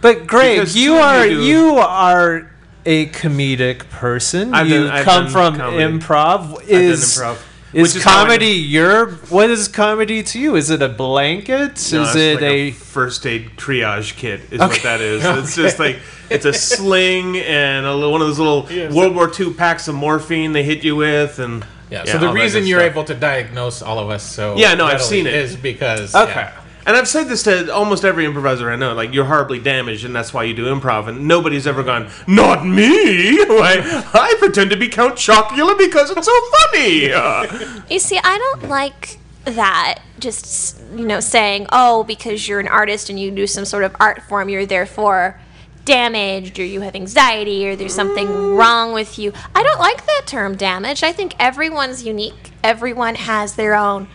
But Greg, Because you are you do- you are a comedic person. I've you done- I've come done from comedy. improv. Is improv, is, is how I comedy your what is comedy to you? Is it a blanket? No, is it like a, first aid triage kit? Is Okay. what that is. It's just like it's a sling and a, one of those little World War II packs of morphine they hit you with, and Yeah. So the reason you're stuff. able to diagnose all of us so Yeah, no, I've seen it. is because Okay. yeah. And I've said this to almost every improviser I know. Like you're horribly damaged, and that's why you do improv. And nobody's ever gone, "Not me! I pretend to be Count Chocula because it's so funny." Uh, You see, I don't like that. Just you know, saying, "Oh, because you're an artist and you do some sort of art form, you're therefore damaged, or you have anxiety, or there's something wrong with you." I don't like that term, damaged. I think everyone's unique. Everyone has their own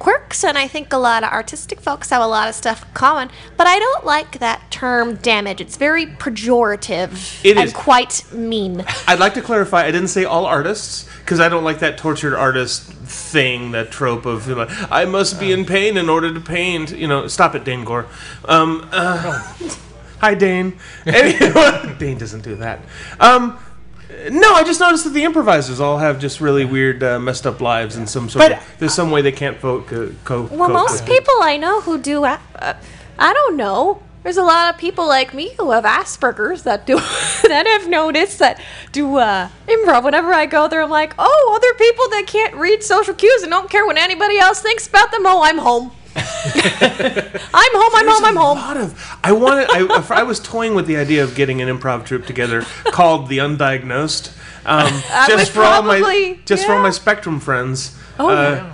quirks, and I think a lot of artistic folks have a lot of stuff in common. But I don't like that term, damage. It's very pejorative It and is. quite mean. I'd like to clarify. I didn't say all artists because I don't like that tortured artist thing, that trope of you know, I must be in pain in order to paint. You know, stop it, Dane Gore. Um, uh, hi, Dane. Anyway, Dane doesn't do that. Um, no, I just noticed that the improvisers all have just really weird, uh, messed up lives in some sort But- of. There's some way they can't vote. Co- co- Well, cope most with it. people I know who do, a- uh, I don't know. There's a lot of people like me who have Asperger's that do that have noticed that do uh, improv. Whenever I go there, I'm like, oh, other people that can't read social cues and don't care what anybody else thinks about them. Oh, I'm home. I'm home. I'm home. I'm a home. lot of I wanted. I, I was toying with the idea of getting an improv troupe together called the Undiagnosed. Um, just would for all my probably- just for all my Spectrum friends. Oh, Uh,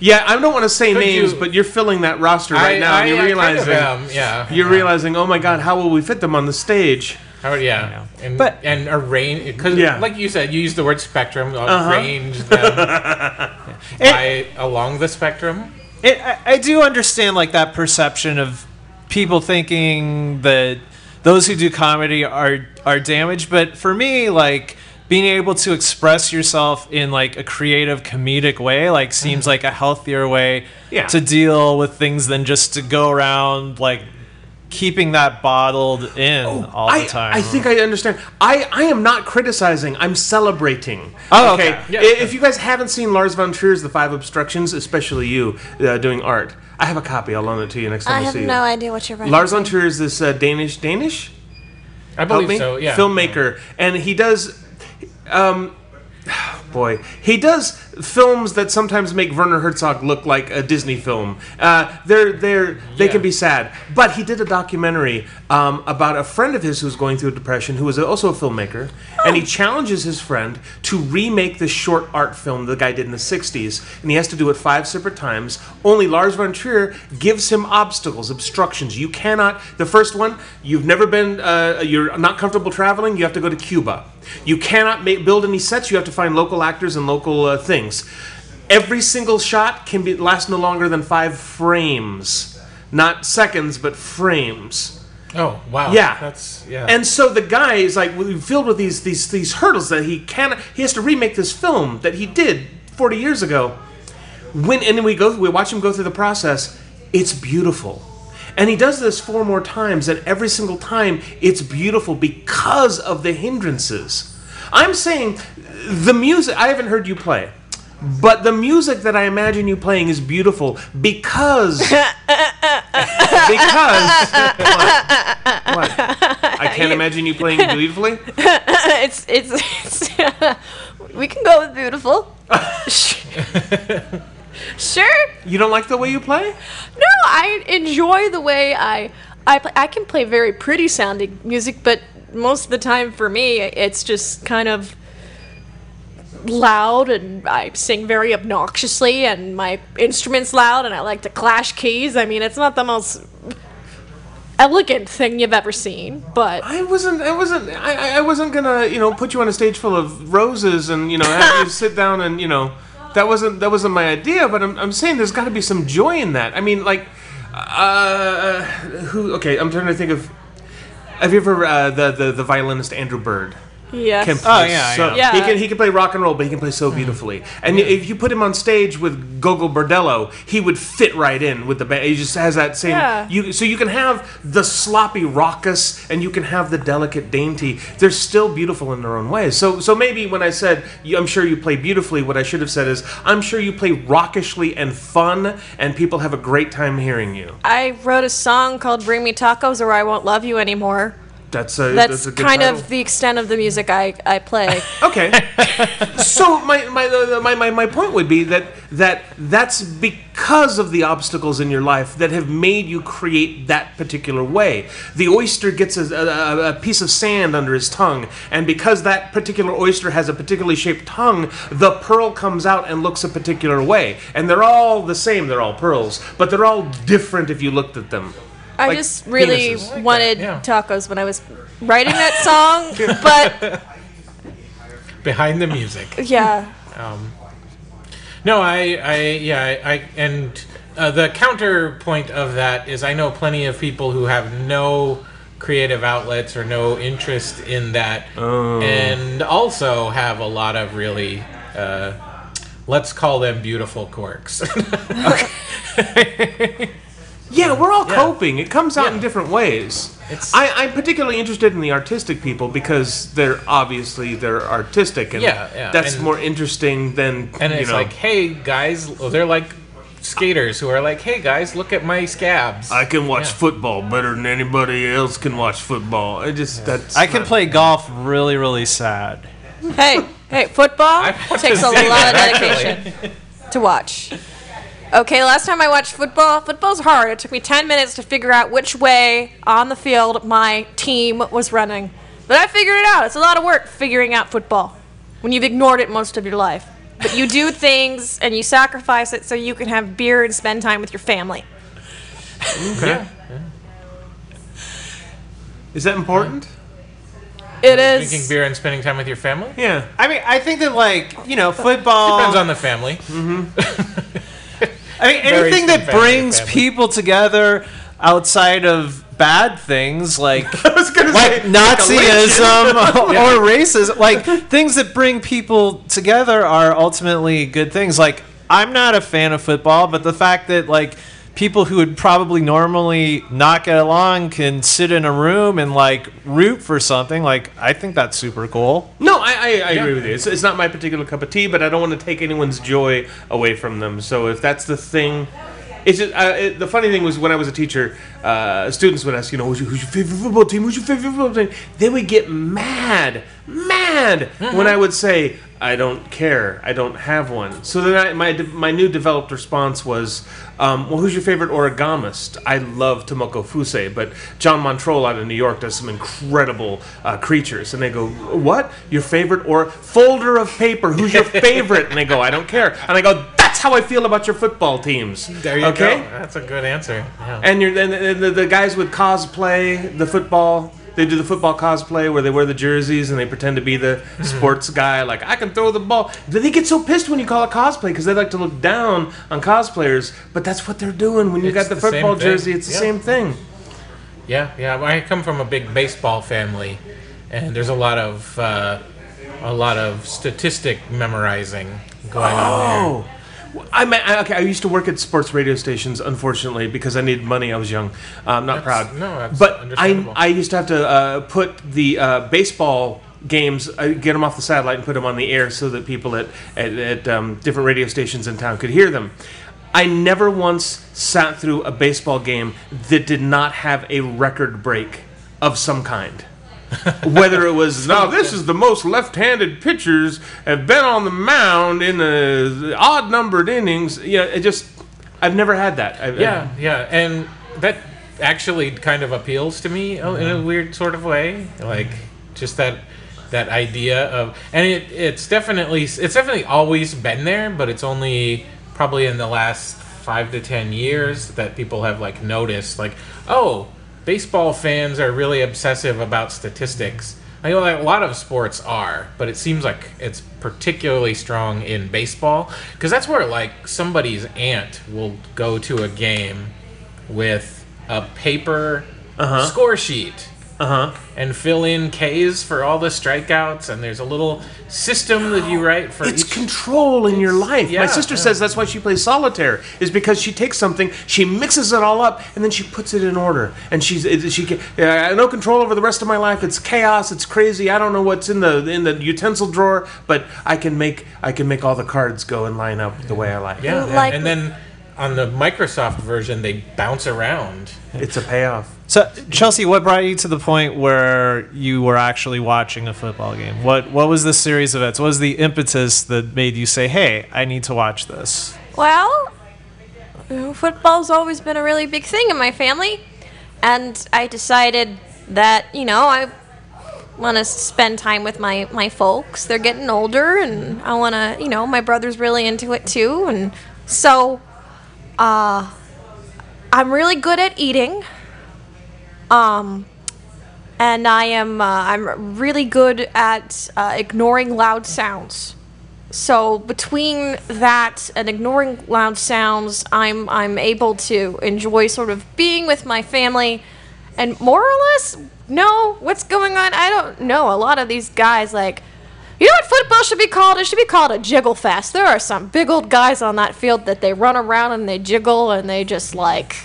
yeah, I don't want to say Could names, you- but you're filling that roster right I, now. I, and you're I kind realizing of am, yeah. you're realizing, oh my god, how will we fit them on the stage? How, yeah. And, But- and arrange because Yeah. like you said, you use the word spectrum. Uh-huh. Arrange them by along the spectrum. It, I, I do understand like that perception of people thinking that those who do comedy are are damaged, but for me, like being able to express yourself in like a creative comedic way like seems like a healthier way Yeah. to deal with things than just to go around like keeping that bottled in all I, the time. I think I understand. I, I am not criticizing. I'm celebrating. Oh, okay. Yeah. I- If you guys haven't seen Lars von Trier's The Five Obstructions, especially you uh, doing art, I have a copy. I'll loan it to you next time I I, have see you. no idea what you're writing. Lars von Trier is this uh, Danish Danish I help believe me so. Yeah. filmmaker, and he does. Um, boy, he does films that sometimes make Werner Herzog look like a Disney film. Uh, they're they're they Yeah. can be sad, but he did a documentary um, about a friend of his who's going through a depression, who was also a filmmaker, and he challenges his friend to remake the short art film the guy did in the '60s, and he has to do it five separate times. Only Lars von Trier gives him obstacles, obstructions. You cannot. The first one, you've never been, uh, you're not comfortable traveling. You have to go to Cuba. You cannot make, build any sets. You have to find local actors and local uh, things. Every single shot can be last no longer than five frames, not seconds, but frames. Oh wow. Yeah, That's yeah. And so the guy is like filled with these these these hurdles that he can he has to remake this film that he did 40 years ago. When and then we go we watch him go through the process. It's beautiful. And he does this four more times, and every single time it's beautiful because of the hindrances. I'm saying the music, I haven't heard you play, but the music that I imagine you playing is beautiful because. because. What? What? I can't imagine you playing beautifully. it's it's, it's we can go with beautiful. sure. You don't like the way you play? No, I enjoy the way I I play. I can play very pretty sounding music, but most of the time for me, it's just kind of loud and I sing very obnoxiously and my instrument's loud and I like to clash keys. I mean, it's not the most elegant thing you've ever seen, but I wasn't. I wasn't. I, I- wasn't gonna. You know, put you on a stage full of roses and you know have you sit down and you know. That wasn't. That wasn't my idea. But I'm. I'm saying there's got to be some joy in that. I mean, like, uh, who? Okay, I'm trying to think of. Have you ever uh, the, the the violinist Andrew Bird? Yes. Can Oh, yeah, so, yeah. He can he can play rock and roll, but he can play so mm. beautifully. And if you put him on stage with Gogol Bordello, he would fit right in with the band. He just has that same. Yeah. You so you can have the sloppy raucous, and you can have the delicate dainty. They're still beautiful in their own ways. So so maybe when I said I'm sure you play beautifully, what I should have said is I'm sure you play rockishly and fun, and people have a great time hearing you. I wrote a song called "Bring Me Tacos" or "I Won't Love You Anymore." That's a That's, a good kind title. of the extent of the music I, I play. Okay. so my my, uh, my my my point would be that that that's because of the obstacles in your life that have made you create that particular way. The oyster gets a, a, a piece of sand under his tongue, and because that particular oyster has a particularly shaped tongue, the pearl comes out and looks a particular way. And they're all the same. They're all pearls, but they're all different if you looked at them. I Like just really penises. Like wanted that, yeah. tacos when I was writing that song, but Behind the music. yeah, Um, no, I, I, yeah, I, I and uh, the counterpoint of that is I know plenty of people who have no creative outlets or no interest in that, and also have a lot of really, uh, let's call them beautiful quirks. Yeah, we're all coping. It comes out in different ways. It's- I, I'm particularly interested in the artistic people because they're obviously they're artistic, and Yeah, yeah, that's and- more interesting than and you it's know. like, hey guys, they're like skaters who are like, hey guys, look at my scabs. I can watch Yeah. football better than anybody else can watch football. I just that's I can not- play golf really, really sad. hey, hey, football takes a gonna say lot of that, dedication to watch. Okay, last time I watched football, football's hard. It took me 10 minutes to figure out which way on the field my team was running. But I figured it out. It's a lot of work figuring out football when you've ignored it most of your life. But you do things and you sacrifice it so you can have beer and spend time with your family. Okay. Is that important? It is. Drinking beer and spending time with your family Yeah. I mean, I think that like you know, football. depends on the family. Mm-hmm. I mean, anything that brings people together outside of bad things like I was gonna like say Nazism or racism, like things that bring people together are ultimately good things. Like I'm not a fan of football, but the fact that like people who would probably normally not get along can sit in a room and like root for something, like I think that's super cool. No, I, I, I agree with you. It's, it's not my particular cup of tea, but I don't want to take anyone's joy away from them. So if that's the thing It's just, uh, it, the funny thing was when I was a teacher, uh, students would ask, you know, who's your, who's your favorite football team? Who's your favorite football team? They would get mad, mad when I would say, I don't care. I don't have one. So then I, my my new developed response was, um, well, who's your favorite origamist? I love Tomoko Fuse, but John Montroll out of New York does some incredible uh, creatures. And they go, what? Your favorite or folder of paper? Who's your favorite? and they go, I don't care. And I go, that's how I feel about your football teams. There you okay? go. That's a good answer. Yeah. And you're and the, the, guys with cosplay, the football. They do the football cosplay where they wear the jerseys and they pretend to be the Mm-hmm. sports guy. Like I can throw the ball. They get so pissed when you call it cosplay because they like to look down on cosplayers. But that's what they're doing when you It's got the, the football jersey. It's the Yeah. same thing. Yeah, yeah. I come from a big baseball family, and there's a lot of uh, a lot of statistic memorizing going on Oh. I mean, I- okay. I used to work at sports radio stations, unfortunately, because I needed money. I was young. I'm not That's- proud. no, that's but I. I used to have to uh, put the uh, baseball games, uh, get them off the satellite and put them on the air so that people at at, at um, different radio stations in town could hear them. I never once sat through a baseball game that did not have a record break of some kind. Whether it was now, this is the most left-handed pitchers have been on the mound in the odd numbered innings. Yeah, it just I've never had that. I, there. Yeah, yeah, and that actually kind of appeals to me uh, in a weird sort of way, like just that that idea of, and it it's definitely it's definitely always been there, but it's only probably in the last five to ten years that people have like noticed, like oh baseball fans are really obsessive about statistics. I know that a lot of sports are, but it seems like it's particularly strong in baseball because that's where like somebody's aunt will go to a game with a paper uh-huh. score sheet uh huh. and fill in K's for all the strikeouts, and there's a little system that you write for It's each. control in your life. yeah, My sister yeah. says that's why she plays solitaire is because she takes something, she mixes it all up, and then she puts it in order. And she's it- she ca- uh, I have no control over the rest of my life. It's chaos. It's crazy. I don't know what's in the in the utensil drawer, but I can make I can make all the cards go and line up the way I like. yeah, yeah. Like- and then on the Microsoft version, they bounce around. It's a payoff. So, Chelsea, what brought you to the point where you were actually watching a football game? What What was the series of events? What was the impetus that made you say, "Hey, I need to watch this"? Well, football's always been a really big thing in my family, and I decided that you know I want to spend time with my my folks. They're getting older, and I want to you know my brother's really into it too, and so uh, I'm really good at eating. Um, and I am uh, I'm really good at uh, ignoring loud sounds. So between that and ignoring loud sounds, I'm I'm able to enjoy sort of being with my family, and more or less know what's going on. I don't know. A lot of these guys like. You know what football should be called? It should be called a jiggle fest. There are some big old guys on that field that they run around and they jiggle and they just like.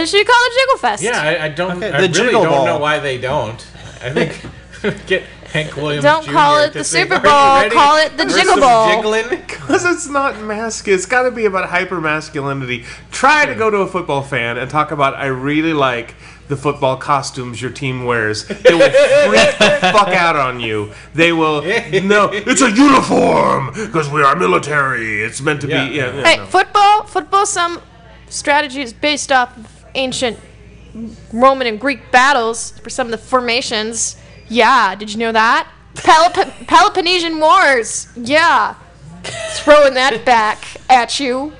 It should be called a jiggle fest. Yeah, I, I don't. Okay, I the really Jiggle don't Ball. know why they don't. I think get Hank Williams. Don't Jr. call it to the sing, Super "Are you Bowl, call it the Jiggle some Bowl." Jiggling? Because it's not masculine. It's got to be about hyper masculinity. Try to go to a football fan and talk about, I really like the football costumes your team wears. They will freak the fuck out on you. They will, no, it's a uniform because we are military. It's meant to Yeah. be, yeah, yeah, Hey, no. football, football. Some strategy is based off of ancient Roman and Greek battles for some of the formations. Yeah, did you know that? Pelop- Peloponnesian Wars. Yeah, throwing that back at you.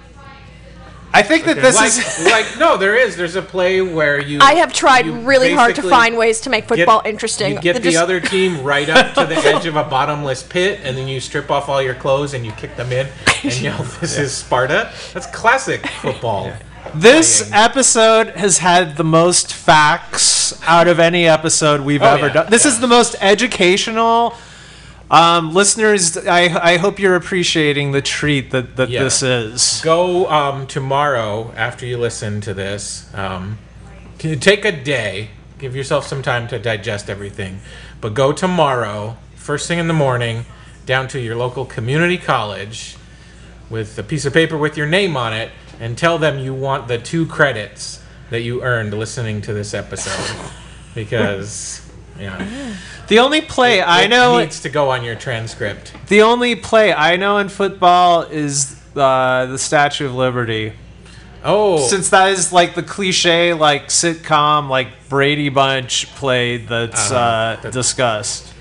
I think that this like, is. like no, there is. There's a play where you. I have tried really hard to find ways to make get- football interesting. You get That the just- other team right up to the edge of a bottomless pit, and then you strip off all your clothes and you kick them in and yell, "This is Sparta." That's classic football. This episode has had the most facts out of any episode we've Oh, ever yeah, done. This yeah. is the most educational. Um, listeners, I, I hope you're appreciating the treat that, that Yeah. this is. Go um, tomorrow after you listen to this. Um, can you take a day, give yourself some time to digest everything, but go tomorrow, first thing in the morning, down to your local community college with a piece of paper with your name on it, and tell them you want the two credits that you earned listening to this episode because yeah, The only play I it know, needs to go on your transcript. the only play I know in football is uh, the Statue of Liberty. Oh, Since that is like the cliche, like sitcom, like Brady Bunch play that's Uh-huh. uh, That- discussed.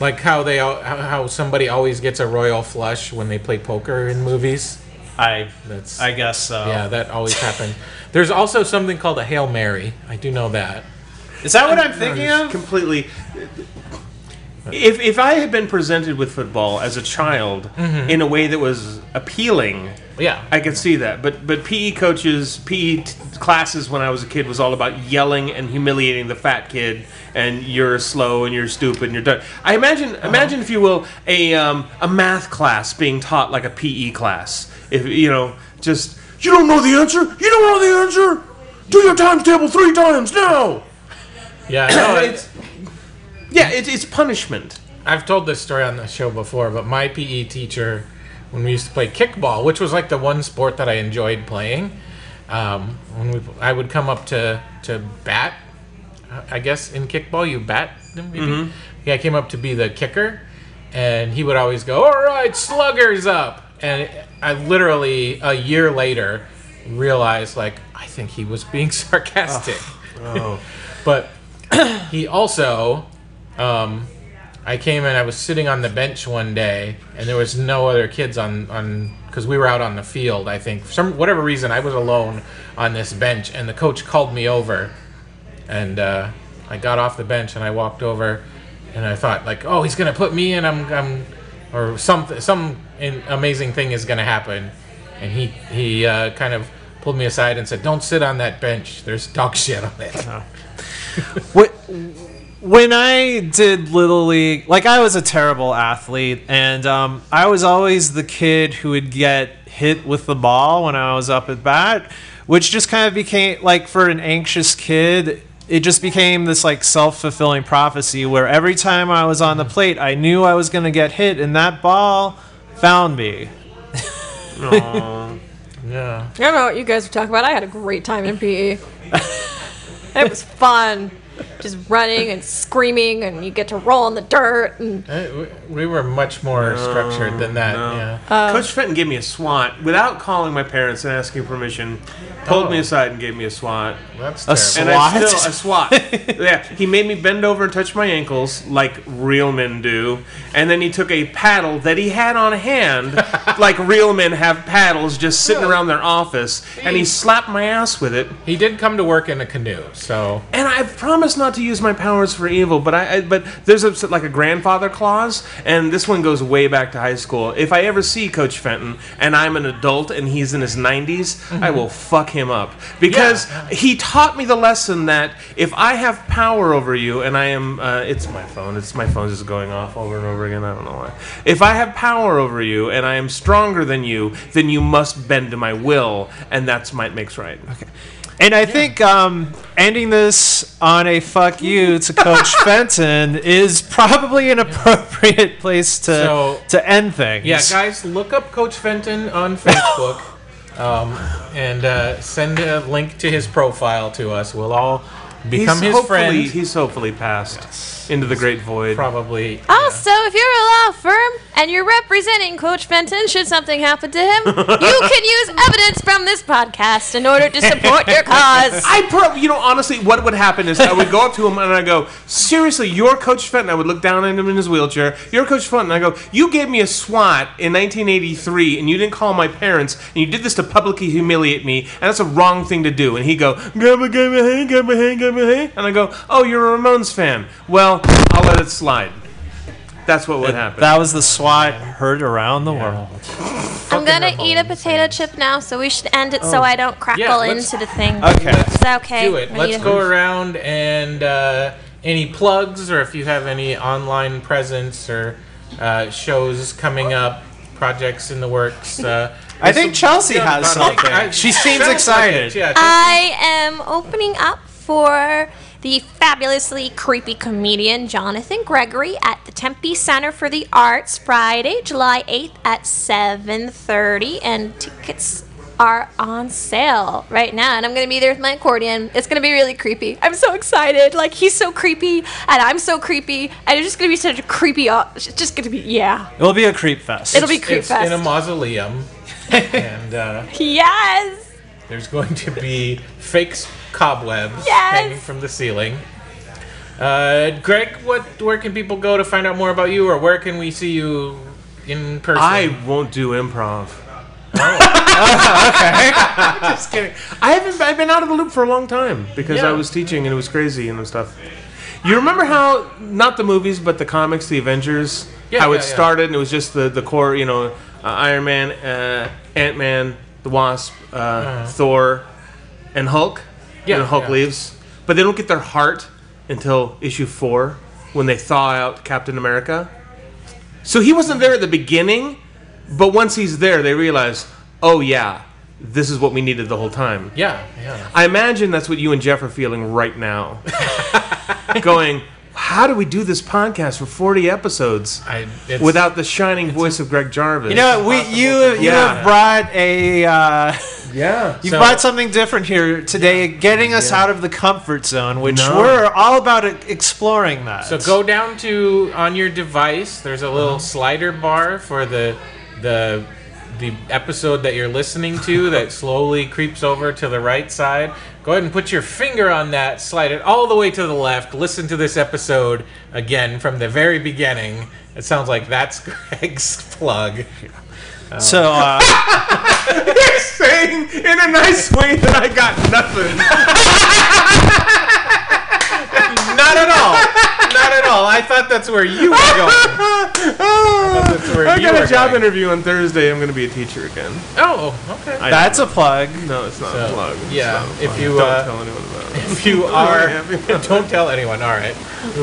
like how they how how somebody always gets a royal flush when they play poker in movies. I, That's I guess so. yeah, that always happened. There's also something called a hail mary. I do know that. Is that what I'm thinking Just of? completely. If if I had been presented with football as a child Mm-hmm. in a way that was appealing, Yeah, I could see that. But but PE coaches, PE t- classes when I was a kid was all about yelling and humiliating the fat kid, and you're slow and you're stupid and you're done. I imagine Uh-huh. imagine if you will a um, a math class being taught like a PE class. If you know just you don't know the answer, you don't know the answer. Do your times table three times now. yeah. No, it's yeah, it's it's punishment. I've told this story on the show before, but my PE teacher, when we used to play kickball, which was like the one sport that I enjoyed playing, um, when we, I would come up to to bat. I guess in kickball you bat, maybe. Yeah, I came up to be the kicker, and he would always go, "All right, sluggers up," and I literally a year later realized like I think he was being sarcastic. Oh, but he also um, I came in. I was sitting on the bench one day, and there was no other kids on on because we were out on the field. I think for some whatever reason I was alone on this bench, and the coach called me over, and uh, I got off the bench and I walked over, and I thought like, oh, he's gonna put me in. I'm, I'm or something. Some amazing thing is gonna happen, and he he uh, kind of pulled me aside and said, "Don't sit on that bench. There's dog shit on it." Wh- when I did Little League, like I was a terrible athlete, and um, I was always the kid who would get hit with the ball when I was up at bat, which just kind of became like for an anxious kid. It just became this like self fulfilling prophecy where every time I was on the plate, I knew I was going to get hit, and that ball found me. Yeah. I don't know what you guys were talking about. I had a great time in PE. it was fun. Just running and screaming, and you get to roll in the dirt. And Uh, we- We were much more structured than that. no. Yeah. Coach Fenton gave me a SWAT without calling my parents and asking permission. Pulled me Oh. aside and gave me a SWAT. That's A terrible. And I SWAT? still a SWAT. yeah, he made me bend over and touch my ankles like real men do, and then he took a paddle that he had on hand, like real men have paddles, just sitting Really? around their office, and he slapped my ass with it. He did come to work in a canoe, so And I promise not to use my powers for evil, but I, I but there's a, like a grandfather clause, and this one goes way back to high school. If I ever see Coach Fenton and I'm an adult and he's in his 90s, I will fuck him up because Yeah. he taught me the lesson that if I have power over you and I am, uh, it's my phone, it's my phone just going off over and over again. I don't know why. If I have power over you and I am stronger than you, then you must bend to my will, and that's might makes right. Okay. And I think um, ending this on a fuck you to Coach Fenton is probably an appropriate place to So- to end things. yeah, guys, look up Coach Fenton on Facebook, um, and uh, send a link to his profile to us. We'll all become his friend. He's hopefully passed into the great void. Probably. Ah, also, if you're a law firm and you're representing Coach Fenton, should something happen to him, you can use evidence from this podcast in order to support your cause. I probably, you know, honestly, what would happen is I would go up to him and I go, seriously, you're Coach Fenton. I would look down at him in his wheelchair. You're Coach Fenton. I go, you gave me a SWAT in 1983 and you didn't call my parents and you did this to publicly humiliate me and that's a wrong thing to do. And he go, grandma, grandma, hey, grandma, hey, grandma, hey. And I go, oh, you're a Ramones fan. Well, I'll let it slide. That's what would happen. That was the SWAT heard around the world. I'm gonna Fucking eat a potato fans. chip now, so we should end it so I don't crackle Yeah, let's- into the thing. Okay. Is that okay? Do it. I Let's eat go around and uh, any plugs or if you have any online presence or uh, shows coming up, projects in the works. Uh, I think Chelsea has I something. She seems excited. Yeah, I am opening up for the fabulously creepy comedian Jonathan Gregory at the Tempe Center for the Arts Friday, July 8th at 7:30 and tickets are on sale right now, and I'm gonna be there with my accordion. It's gonna be really creepy. I'm so excited. Like he's so creepy, and I'm so creepy, and it's just gonna be such a creepy. It's just gonna be yeah. It'll be a creep fest. It'll be creep it's in a mausoleum, and uh, Yes. There's going to be fake cobwebs Yes! hanging from the ceiling. Uh, Greg, what? Where can people go to find out more about you, or where can we see you in person? I won't do improv. Oh. Just kidding. I haven't. I've been out of the loop for a long time because Yeah. I was teaching and it was crazy and stuff. You remember how not the movies but the comics, the Avengers, Yeah, how yeah, it yeah. started and it was just the the core, you know, uh, Iron Man, uh, Ant Man, the Wasp, uh, Thor, and Hulk. Uh-huh. Yeah, and Hulk yeah. leaves, but they don't get their heart until issue four when they thaw out Captain America. So he wasn't there at the beginning, but once he's there, they realize, oh yeah, this is what we needed the whole time. Yeah, yeah. I imagine that's what you and Jeff are feeling right now. Going, how do we do this podcast for 40 episodes I, without the shining voice of Greg Jarvis? You know, we you you Yeah. have brought a uh, yeah. you So- brought something different here today, getting us out of the comfort zone, which No. we're all about e- exploring that. So go down to on your device. There's a Uh-huh. little slider bar for the the the episode that you're listening to that slowly creeps over to the right side. Go ahead and put your finger on that, slide it all the way to the left. Listen to this episode again from the very beginning. It sounds like that's Greg's plug. So uh, You're saying in a nice way that I got nothing. Not at all. Not at all. I thought that's where you were going. that's where I you got a job going. interview on Thursday. I'm going to be a teacher again. Oh, okay. I that's a plug. No, it's not So, a plug. It's yeah, not a if you, don't uh, tell anyone about it. If you are, don't tell anyone. All right, we,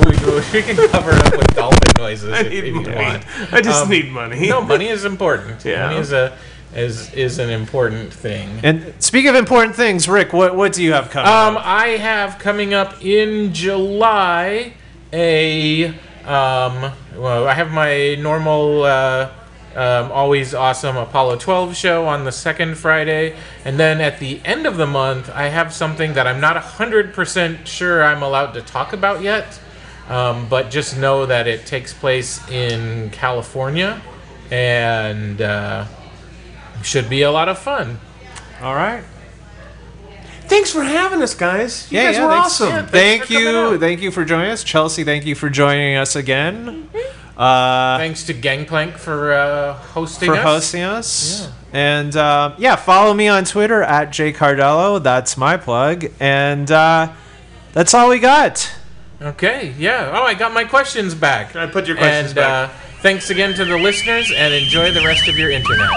we can cover it up with dolphin noises I if, need if you money. want. I just Um, need money. No, money is important. Yeah. Money is a is is an important thing. And speak of important things, Rick, what what do you have coming? Um, up? I have coming up in July a um, well, I have my normal. Uh, um, always awesome Apollo 12 show on the second Friday. And then at the end of the month, I have something that I'm not 100% sure I'm allowed to talk about yet. Um, but just know that it takes place in California and uh, should be a lot of fun. All right. Thanks for having us, guys. You Yeah, guys yeah, were thanks- awesome. yeah, Thank you, thank you for joining us, Chelsea. Thank you for joining us again. Uh, Thanks to Gangplank for uh, hosting for us. hosting us. And uh, yeah, follow me on Twitter at jcardello. That's my plug. And uh, that's all we got. Okay, yeah. Oh, I got my questions back. I put your questions and, back. Uh, thanks again to the listeners, and enjoy the rest of your internet.